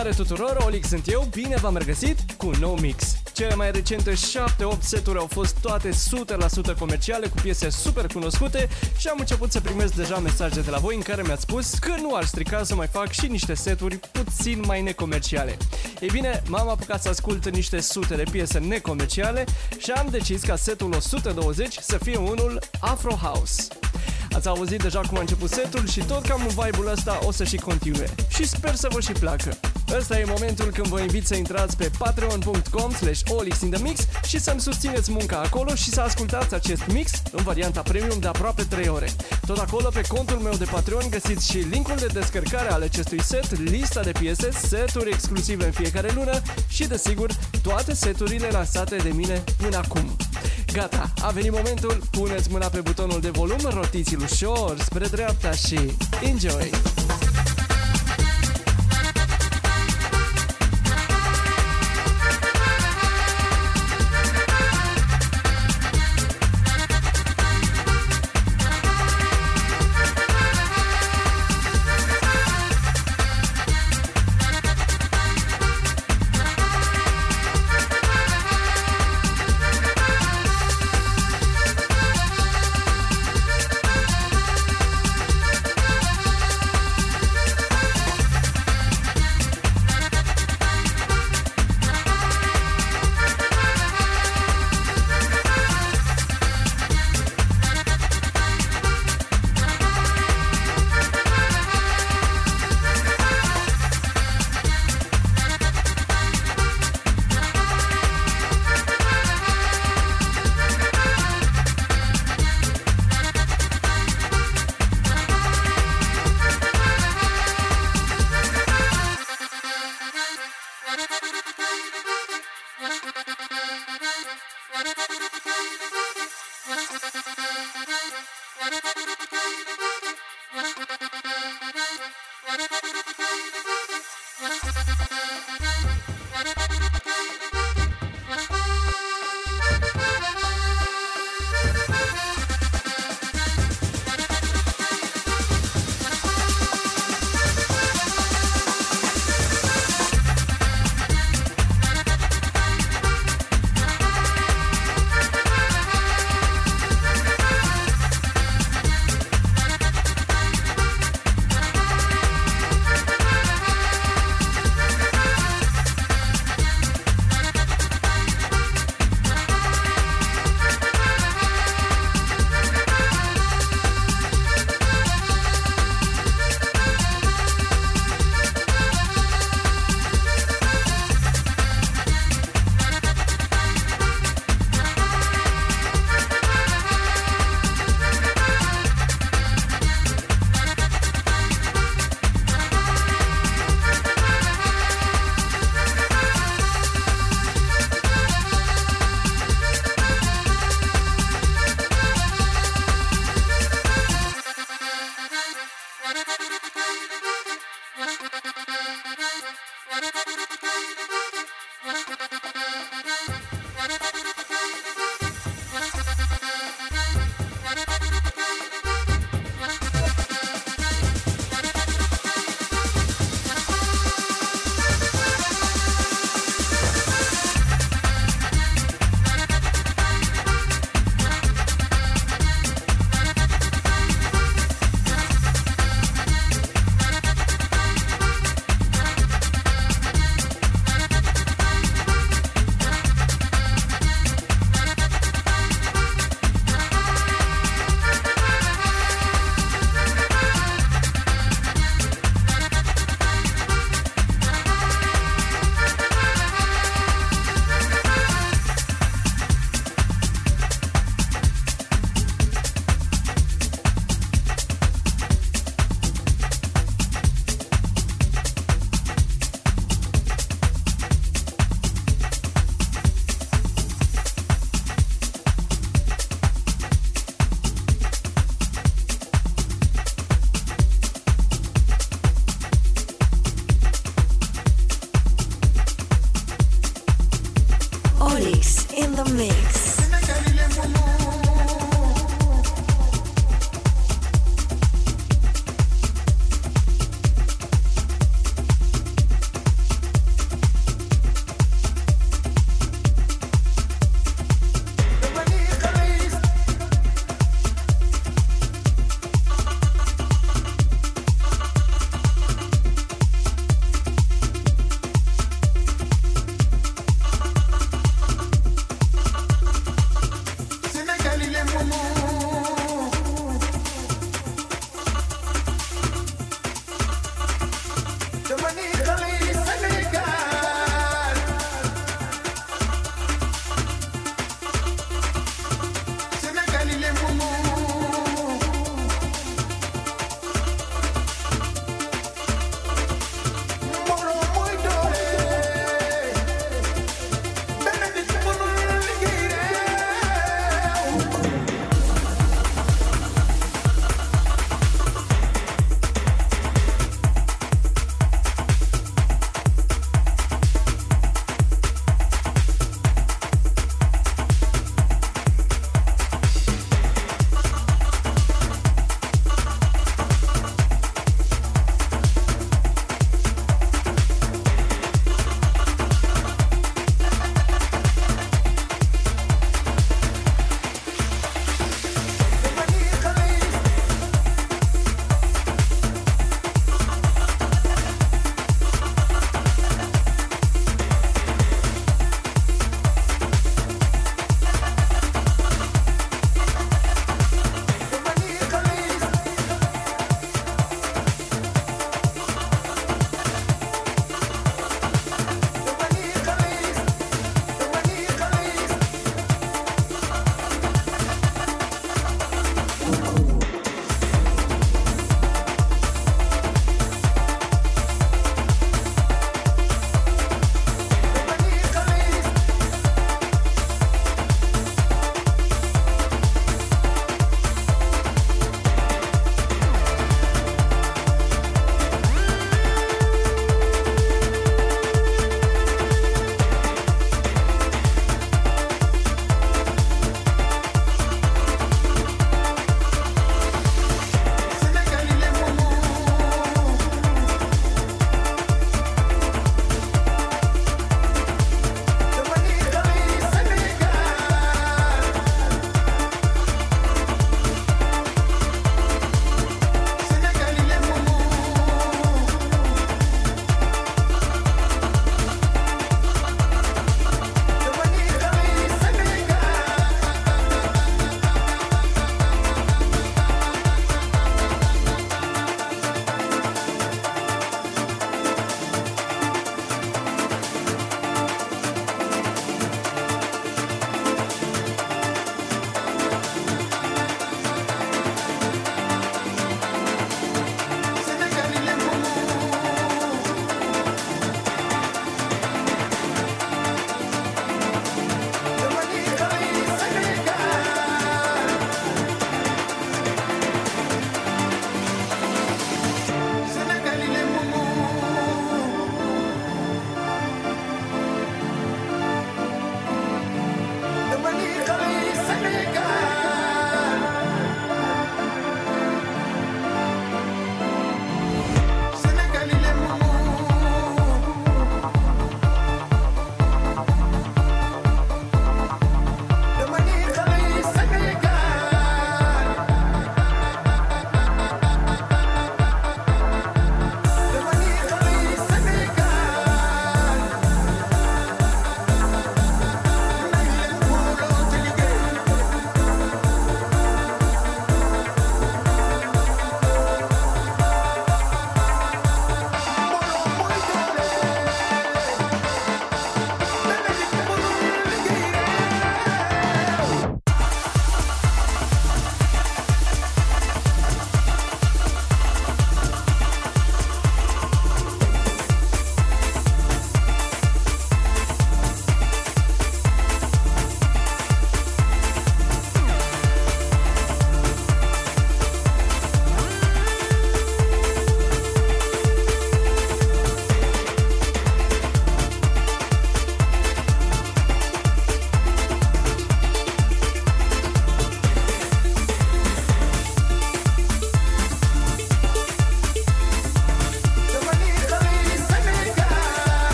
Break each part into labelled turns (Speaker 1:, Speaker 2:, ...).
Speaker 1: Salutare tuturor, Olic sunt eu, bine v-am regăsit cu un nou mix. Cele mai recente 7-8 seturi au fost toate 100% comerciale cu piese super cunoscute și am început să primesc deja mesaje de la voi în care mi-ați spus că nu ar strica să mai fac și niște seturi puțin mai necomerciale. Ei bine, m-am apucat să ascult niște sute de piese necomerciale și am decis ca setul 120 să fie unul Afro House. Ați auzit deja cum a început setul și tot cam în vibe-ul ăsta o să și continue. Și sper să vă și placă. Ăsta e momentul când vă invit să intrați pe patreon.com slash olixinthemix și să-mi susțineți munca acolo și să ascultați acest mix în varianta premium de aproape 3 ore. Tot acolo pe contul meu de Patreon găsiți și linkul de descărcare al acestui set, lista de piese, seturi exclusive în fiecare lună și, desigur, toate seturile lansate de mine până acum. Gata, a venit momentul, puneți mâna pe butonul de volum, rotiți-l ușor spre dreapta și enjoy!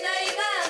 Speaker 2: 再来一个。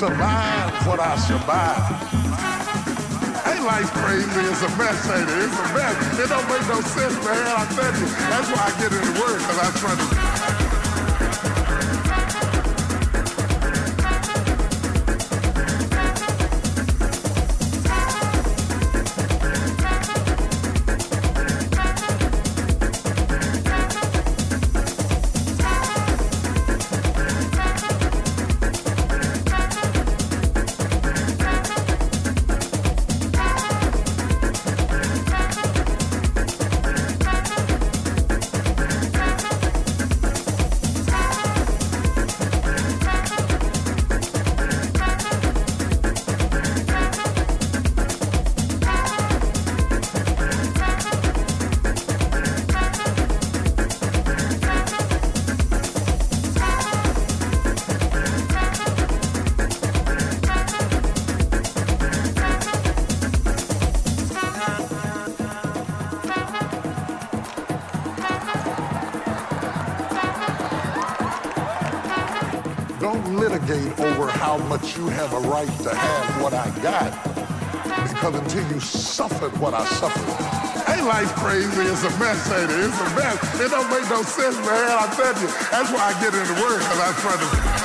Speaker 2: Survived what I survived. Ain't life crazy? It's a mess, ain't it? It's a mess. It don't make no sense, man. I tell you. That's why I get into work, because I try to... you have a right to have what I got. Because until you suffered what I suffered, ain't life crazy? It's a mess, ain't it? It's a mess. It don't make no sense, man. I tell you. That's why I get into work, because I try to...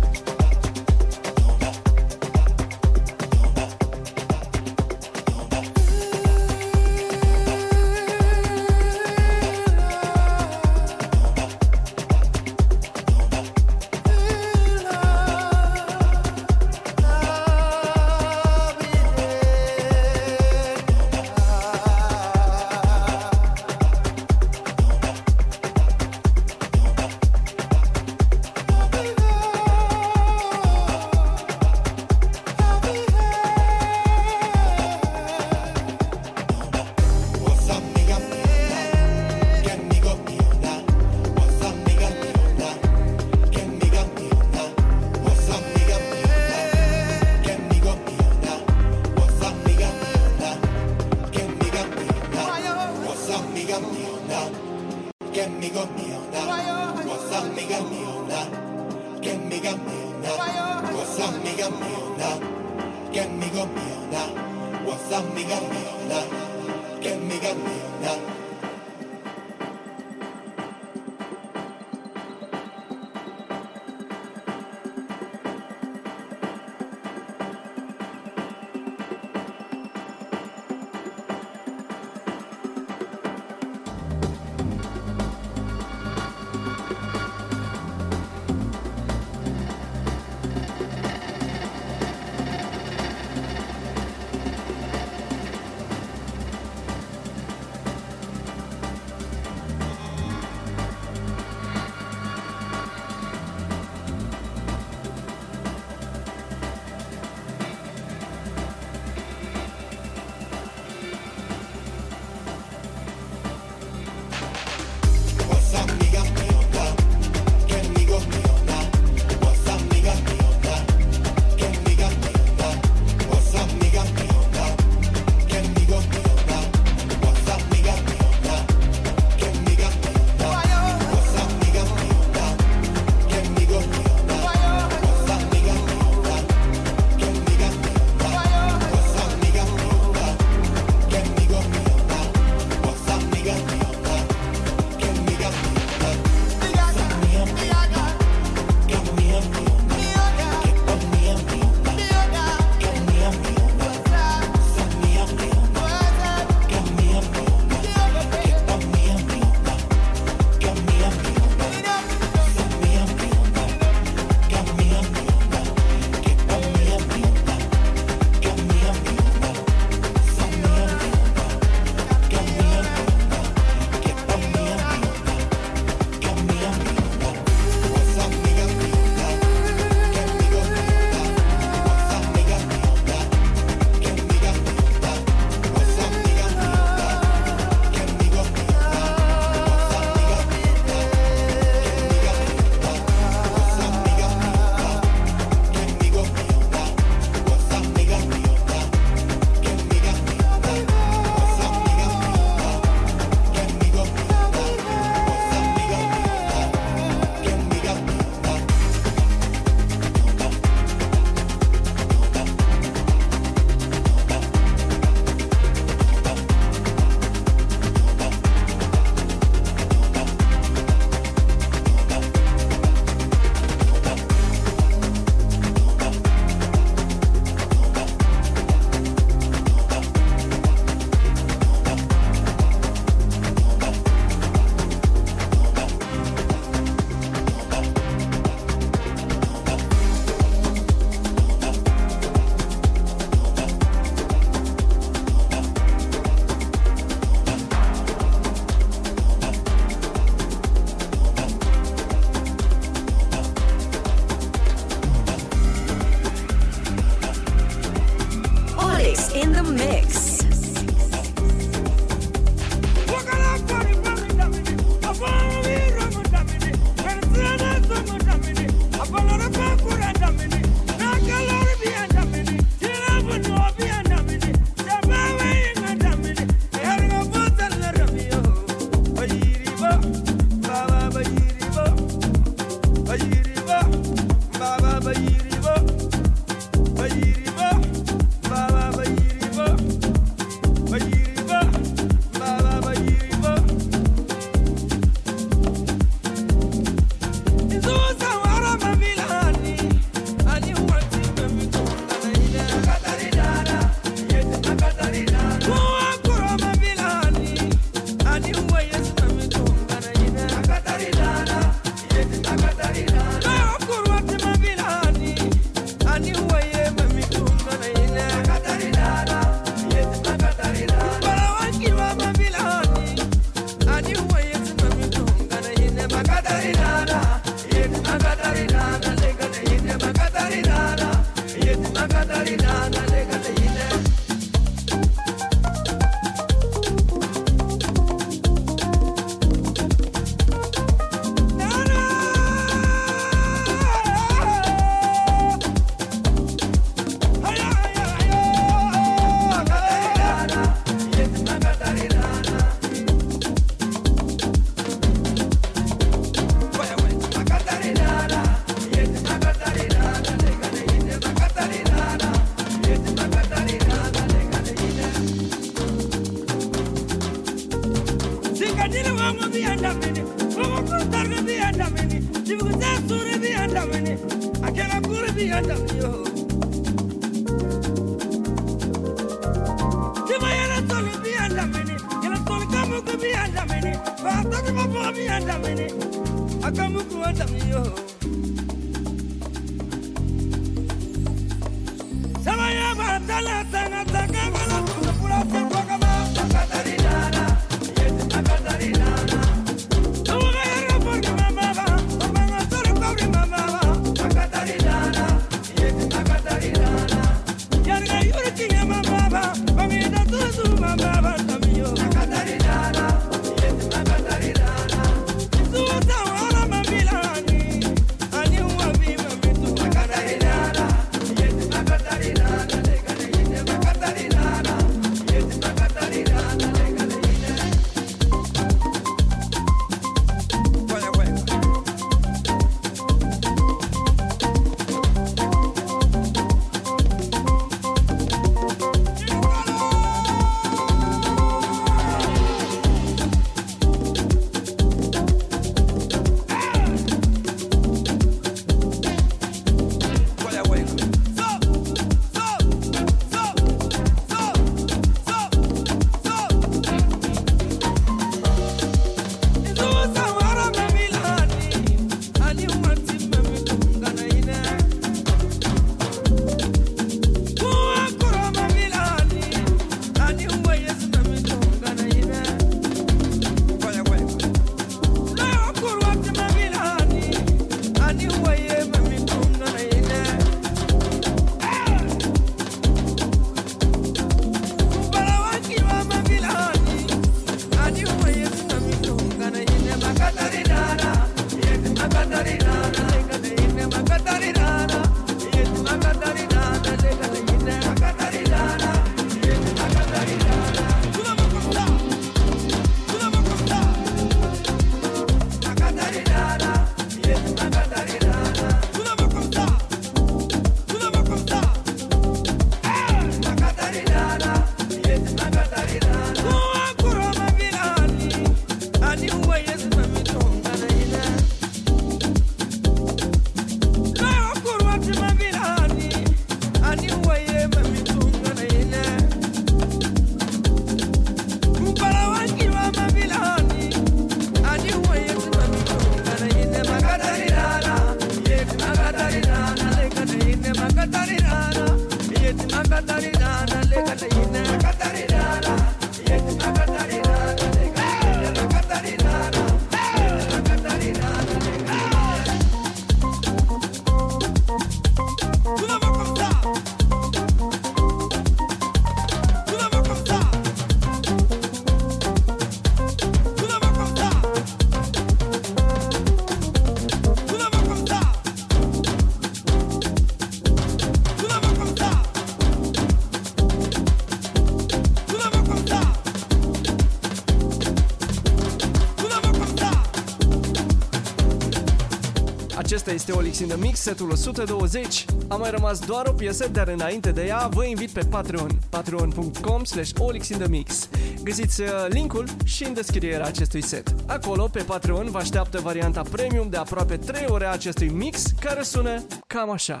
Speaker 1: Acesta este Olix in the Mix, setul 120. A mai rămas doar o piesă, dar înainte de ea vă invit pe Patreon, patreon.com slash olixinthemix. Găsiți uh, linkul și în descrierea acestui set. Acolo, pe Patreon, vă așteaptă varianta premium de aproape 3 ore a acestui mix, care sună cam așa.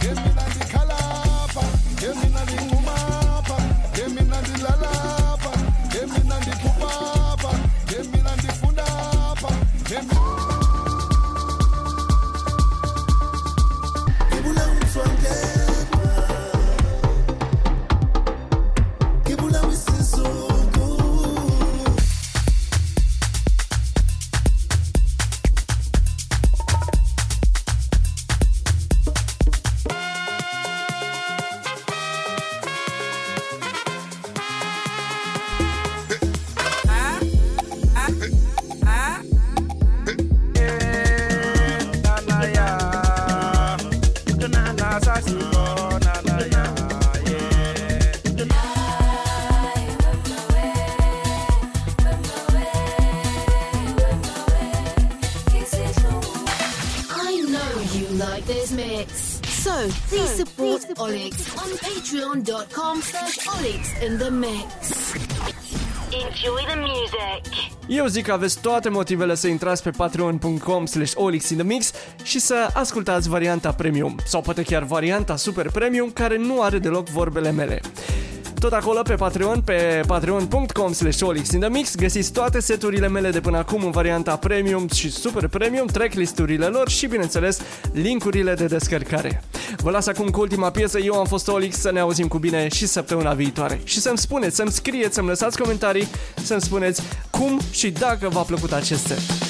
Speaker 3: Give me
Speaker 4: in the mix.
Speaker 5: Enjoy the music.
Speaker 1: Eu zic că aveți toate motivele să intrați pe patreon.com slash olixinthemix și să ascultați varianta premium sau poate chiar varianta super premium care nu are deloc vorbele mele. Tot acolo pe Patreon, pe patreon.com slash olixinthemix găsiți toate seturile mele de până acum în varianta premium și super premium, tracklisturile lor și bineînțeles linkurile de descărcare. Vă las acum cu ultima piesă, eu am fost Olix, să ne auzim cu bine și săptămâna viitoare. Și să-mi spuneți, să-mi scrieți, să-mi lăsați comentarii, să-mi spuneți cum și dacă v-a plăcut acest set.